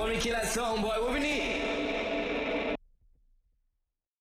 homem que nação, boy, omni!